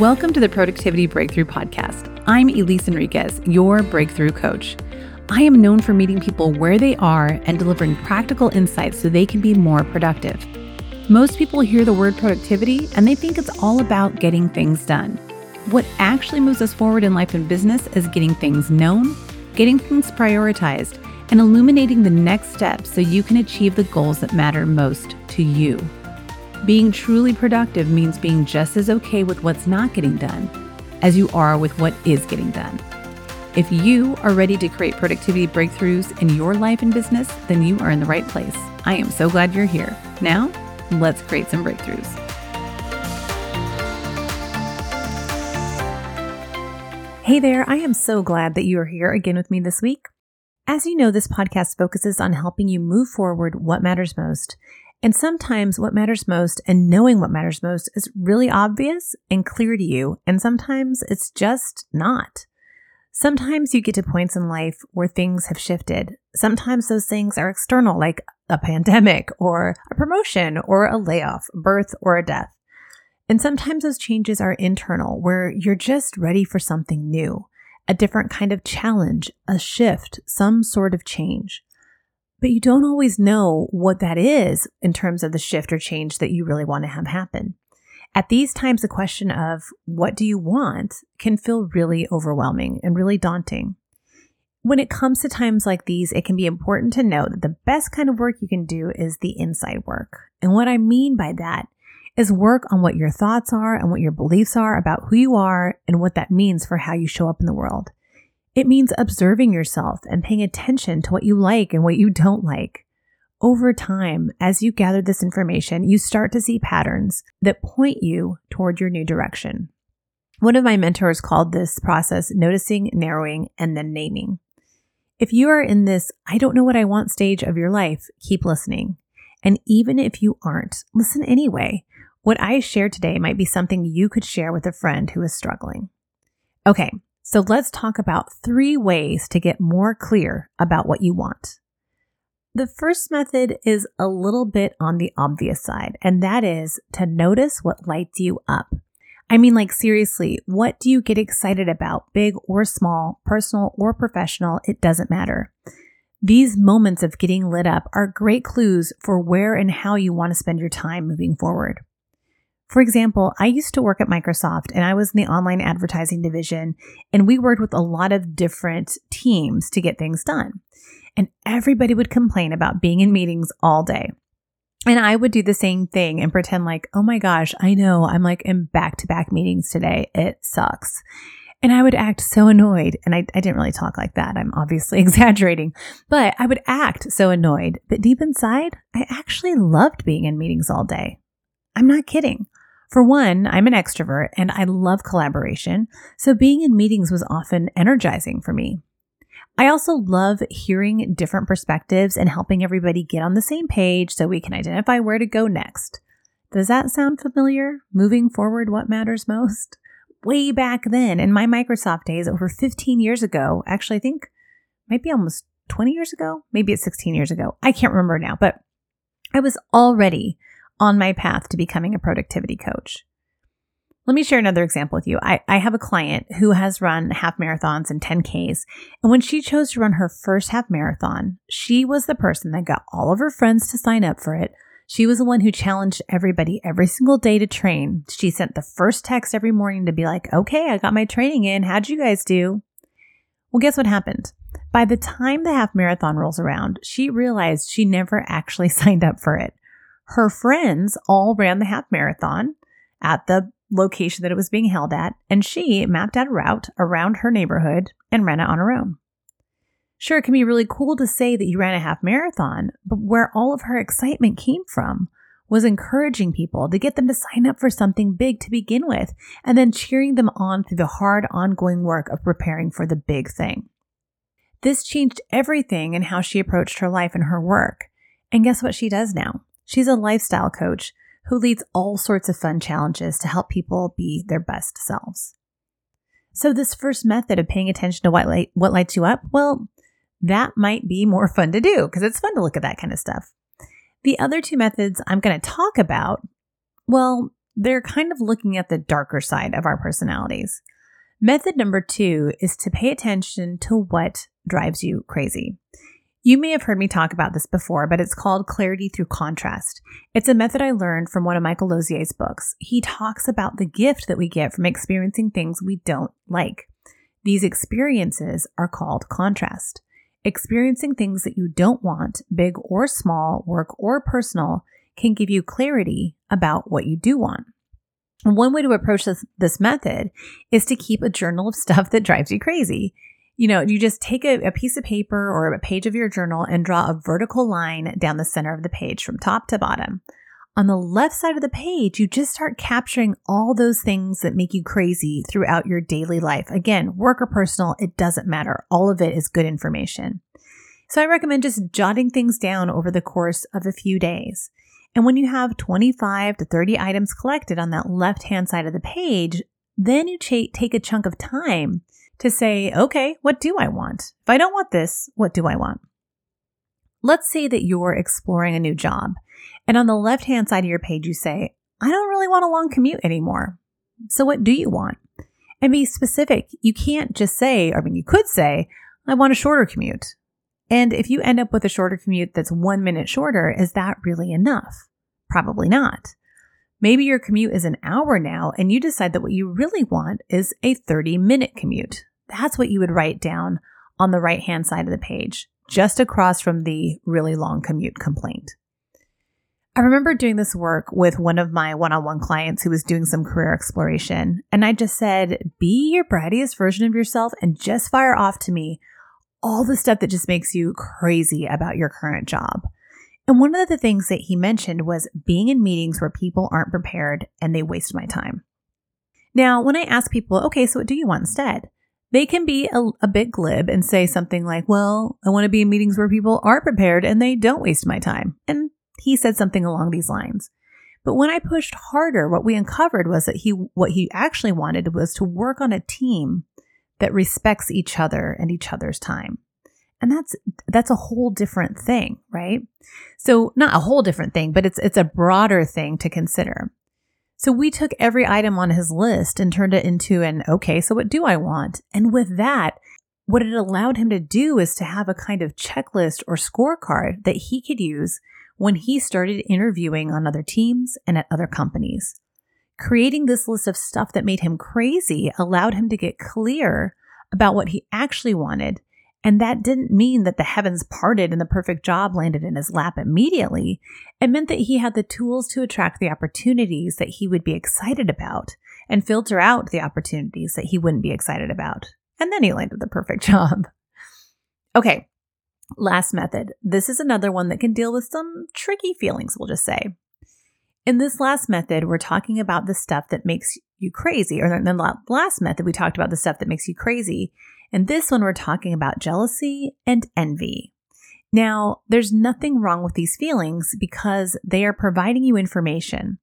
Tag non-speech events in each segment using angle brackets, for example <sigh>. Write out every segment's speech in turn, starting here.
Welcome to the Productivity Breakthrough Podcast. I'm Elise Enriquez, your breakthrough coach. I am known for meeting people where they are and delivering practical insights so they can be more productive. Most people hear the word productivity and they think it's all about getting things done. What actually moves us forward in life and business is getting things known, getting things prioritized, and illuminating the next steps so you can achieve the goals that matter most to you. Being truly productive means being just as okay with what's not getting done as you are with what is getting done. If you are ready to create productivity breakthroughs in your life and business, then you are in the right place. I am so glad you're here. Now, let's create some breakthroughs. Hey there, I am so glad that you are here again with me this week. As you know, this podcast focuses on helping you move forward what matters most and sometimes what matters most and knowing what matters most is really obvious and clear to you. And sometimes it's just not. Sometimes you get to points in life where things have shifted. Sometimes those things are external, like a pandemic or a promotion or a layoff, birth or a death. And sometimes those changes are internal, where you're just ready for something new, a different kind of challenge, a shift, some sort of change but you don't always know what that is in terms of the shift or change that you really want to have happen. At these times, the question of what do you want can feel really overwhelming and really daunting. When it comes to times like these, it can be important to know that the best kind of work you can do is the inside work. And what I mean by that is work on what your thoughts are and what your beliefs are about who you are and what that means for how you show up in the world. It means observing yourself and paying attention to what you like and what you don't like. Over time, as you gather this information, you start to see patterns that point you toward your new direction. One of my mentors called this process noticing, narrowing, and then naming. If you are in this I don't know what I want stage of your life, keep listening. And even if you aren't, listen anyway. What I share today might be something you could share with a friend who is struggling. Okay, so let's talk about three ways to get more clear about what you want. The first method is a little bit on the obvious side, and that is to notice what lights you up. I mean, like, seriously, what do you get excited about, big or small, personal or professional? It doesn't matter. These moments of getting lit up are great clues for where and how you want to spend your time moving forward. For example, I used to work at Microsoft and I was in the online advertising division, and we worked with a lot of different teams to get things done. And everybody would complain about being in meetings all day. And I would do the same thing and pretend like, oh my gosh, I know I'm like in back to back meetings today. It sucks. And I would act so annoyed. And I, I didn't really talk like that. I'm obviously <laughs> exaggerating, but I would act so annoyed. But deep inside, I actually loved being in meetings all day. I'm not kidding. For one, I'm an extrovert and I love collaboration, so being in meetings was often energizing for me. I also love hearing different perspectives and helping everybody get on the same page so we can identify where to go next. Does that sound familiar? Moving forward, what matters most? Way back then, in my Microsoft days, over 15 years ago, actually, I think maybe almost 20 years ago, maybe it's 16 years ago. I can't remember now, but I was already on my path to becoming a productivity coach. Let me share another example with you. I, I have a client who has run half marathons and 10Ks. And when she chose to run her first half marathon, she was the person that got all of her friends to sign up for it. She was the one who challenged everybody every single day to train. She sent the first text every morning to be like, okay, I got my training in. How'd you guys do? Well, guess what happened? By the time the half marathon rolls around, she realized she never actually <laughs> signed up for it her friends all ran the half marathon at the location that it was being held at, and she mapped out a route around her neighborhood and ran it on her own. Sure, it can be really cool to say that you ran a half marathon, but where all of her excitement came from was encouraging people to get them to sign up for something big to begin with, and then cheering them on through the hard, ongoing work of preparing for the big thing. This changed everything in how she approached her life and her work. And guess what she does now? She's a lifestyle coach who leads all sorts of fun challenges to help people be their best selves. So, this first method of paying attention to what, light, what lights you up, well, that might be more fun to do because it's fun to look at that kind of stuff. The other two methods I'm going to talk about, well, They're kind of looking at the darker side of our personalities. Method number two is to pay attention to what drives you crazy. You may have heard me talk about this before, but it's called clarity through contrast. It's a method I learned from one of Michael Losier's books. He talks about the gift that we get from experiencing things we don't like. These experiences are called contrast. Experiencing things that you don't want, big or small, work or personal, can give you clarity about what you do want. One way to approach this, this method is to keep a journal of stuff that drives you crazy you know, you just take a, a, piece of paper or a page of your journal and draw a vertical line down the center of the page from top to bottom. On the left side of the page, you just start capturing all those things that make you crazy throughout your daily life. Again, work or personal, it doesn't matter. All of it is good information. So I recommend just jotting things down over the course of a few days. And when you have 25 to 30 items collected on that left hand side of the page, then you ch- take a chunk of time to say, okay, what do I want? If I don't want this, what do I want? Let's say that you're exploring a new job, and on the left hand side of your page, you say, I don't really want a long commute anymore. So, what do you want? And be specific. You can't just say, I mean, you could say, I want a shorter commute. And if you end up with a shorter commute that's one minute shorter, is that really enough? Probably not. Maybe your commute is an hour now, and you decide that what you really want is a 30 minute commute. That's what you would write down on the right hand side of the page, just across from the really long commute complaint. I remember doing this work with one of my one on one clients who was doing some career exploration. And I just said, be your brattiest version of yourself and just fire off to me all the stuff that just makes you crazy about your current job. And one of the things that he mentioned was being in meetings where people aren't prepared and they waste my time. Now, when I ask people, okay, so what do you want instead? They can be a, a bit glib and say something like, Well, I want to be in meetings where people are prepared and they don't waste my time. And he said something along these lines. But when I pushed harder, what we uncovered was that he what he actually wanted was to work on a team that respects each other and each other's time. And that's that's a whole different thing, right? So not a whole different thing, but it's it's a broader thing to consider. So we took every item on his list and turned it into an okay, so what do I want? And with that, what it allowed him to do is to have a kind of checklist or scorecard that he could use when he started interviewing on other teams and at other companies. Creating this list of stuff that made him crazy allowed him to get clear about what he actually wanted and that didn't mean that the heavens parted and the perfect job landed in his lap immediately. It meant that he had the tools to attract the opportunities that he would be excited about and filter out the opportunities that he wouldn't be excited about. And then he landed the perfect <laughs> job. Okay, last method. This is another one that can deal with some tricky feelings, we'll just say. In this last method, we're talking about the stuff that makes you crazy. Or in the last method, we talked about the stuff that makes you crazy. And this one, we're talking about jealousy and envy. Now, there's nothing wrong with these feelings because they are providing you information.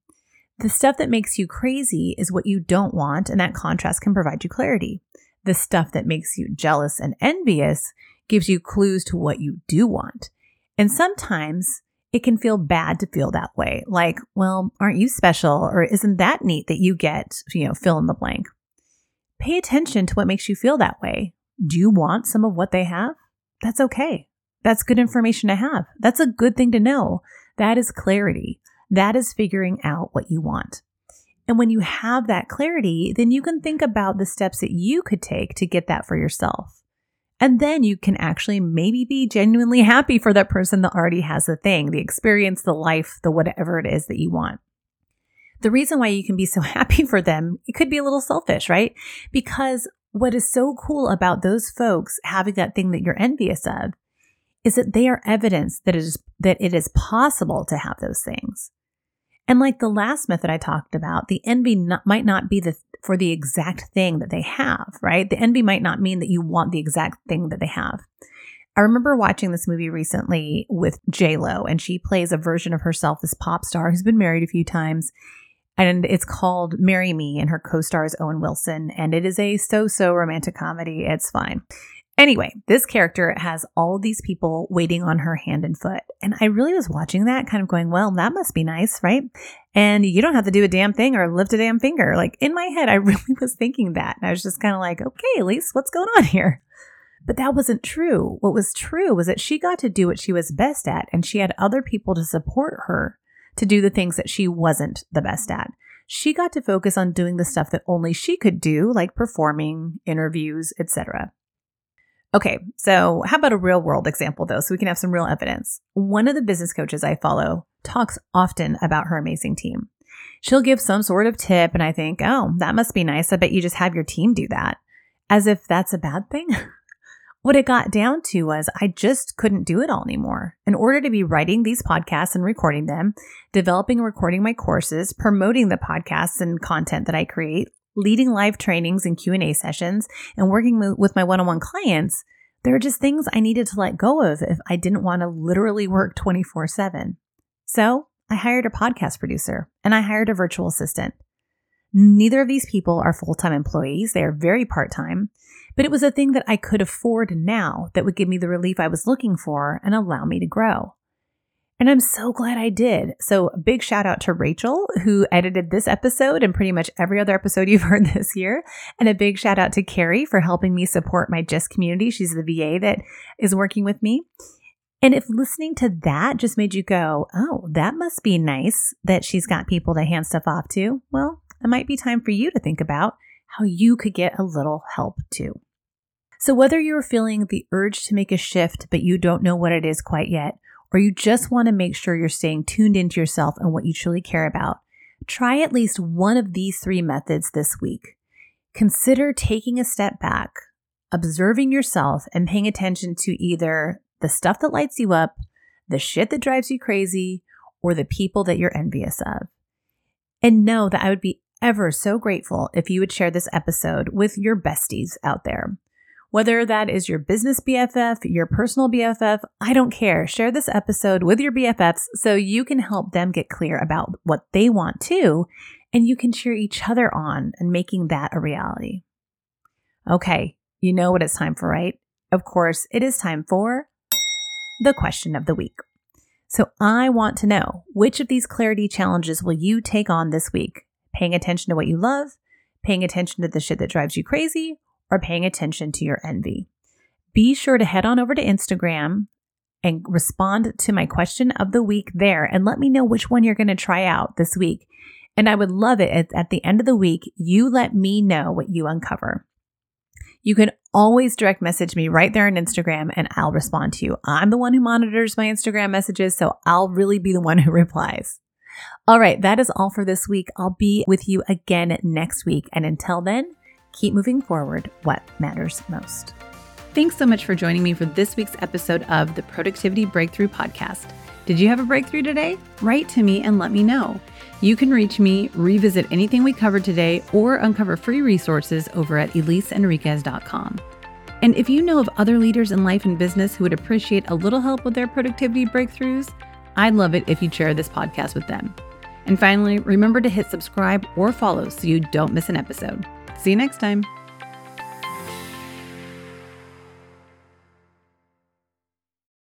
The stuff that makes you crazy is what you don't want, and that contrast can provide you clarity. The stuff that makes you jealous and envious gives you clues to what you do want. And sometimes it can feel bad to feel that way. Like, well, aren't you special? Or isn't that neat that you get, you know, fill in the blank? Pay attention to what makes you feel that way. Do you want some of what they have? That's okay. That's good information to have. That's a good thing to know. That is clarity. That is figuring out what you want. And when you have that clarity, then you can think about the steps that you could take to get that for yourself. And then you can actually maybe be genuinely happy for that person that already has the thing, the experience, the life, the whatever it is that you want. The reason why you can be so <laughs> happy for them, it could be a little selfish, right? Because what is so cool about those folks having that thing that you're envious of is that they are evidence that it is that it is possible to have those things. And like the last method I talked about, the envy not, might not be the for the exact thing that they have, right? The envy might not mean that you want the exact thing that they have. I remember watching this movie recently with J Lo, and she plays a version of herself, this pop star who's been married a few times, and it's called Marry Me, and her co star is Owen Wilson. And it is a so so romantic comedy. It's fine. Anyway, this character has all these people waiting on her hand and foot. And I really was watching that, kind of going, well, that must be nice, right? And you don't have to do a damn thing or lift a damn finger. Like in my head, I <laughs> really was thinking that. And I was just kind of like, okay, Elise, what's going on here? But that wasn't true. What was true was that she got to do what she was best at, and she had other people to support her to do the things that she wasn't the best at. She got to focus on doing the stuff that only she could do, like performing, interviews, etc. Okay, so how about a real world example though, so we can have some real evidence? One of the business coaches I follow talks often about her amazing team. She'll give some sort of tip, and I think, oh, that must be nice. I bet you just have your team do that. As if that's a bad thing. <laughs> what it got down to was I just couldn't do it all anymore. In order to be writing these podcasts and recording them, developing and recording my courses, promoting the podcasts and content that I create, leading live trainings and Q&A sessions, and working with my one-on-one clients, there are just things I needed to let go of if I didn't want to literally work 24/7. So, I hired a podcast producer and I hired a virtual assistant. Neither of these people are full-time employees, they are very part-time, but it was a thing that I could afford now that would give me the relief I was looking for and allow me to grow. And I'm so glad I did. So, big shout out to Rachel, who edited this episode and pretty much every other episode <laughs> you've heard this year. And a big shout out to Carrie for helping me support my GIST community. She's the VA that is working with me. And if listening to that just made you go, oh, that must be nice that she's got people to hand stuff off to, well, it might be time for you to think about how you could get a little help too. So, whether you're feeling the urge to make a shift, but you don't know what it is quite yet, or you just want to make sure you're staying tuned into yourself and what you truly care about, try at least one of these three methods this week. Consider taking a step back, observing yourself, and paying attention to either the stuff that lights you up, the shit that drives you crazy, or the people that you're envious of. And know that I would be ever so grateful if you would share this episode with your besties out there. Whether that is your business BFF, your personal BFF, I don't care. Share this episode with your BFFs so you can help them get clear about what they want too, and you can cheer each other on and making that a reality. Okay, you know what it's time for, right? Of course, it is time for the question of the week. So I want to know which of these clarity challenges will you take on this week? Paying attention to what you love, paying attention to the shit that drives you crazy, or paying attention to your envy. Be sure to head on over to Instagram and respond to my question of the week there and let me know which one you're going to try out this week. And I would love it at, at the end of the week, you let me know what you uncover. You can always direct message me right there on Instagram and I'll respond to you. I'm the one who monitors my Instagram messages, so I'll really be the one who <laughs> replies. All right, that is all for this week. I'll be with you again next week. And until then, keep moving forward what matters most. Thanks so much for joining me for this week's episode of the Productivity Breakthrough Podcast. Did you have a breakthrough today? Write to me and let me know. You can reach me, revisit anything we covered today, or uncover free resources over at eliseenriquez.com. And if you know of other leaders in life and business who would appreciate a little help with their productivity breakthroughs, I'd love it if you'd share this podcast with them. And finally, remember to hit subscribe or follow so you don't miss an episode. See you next time.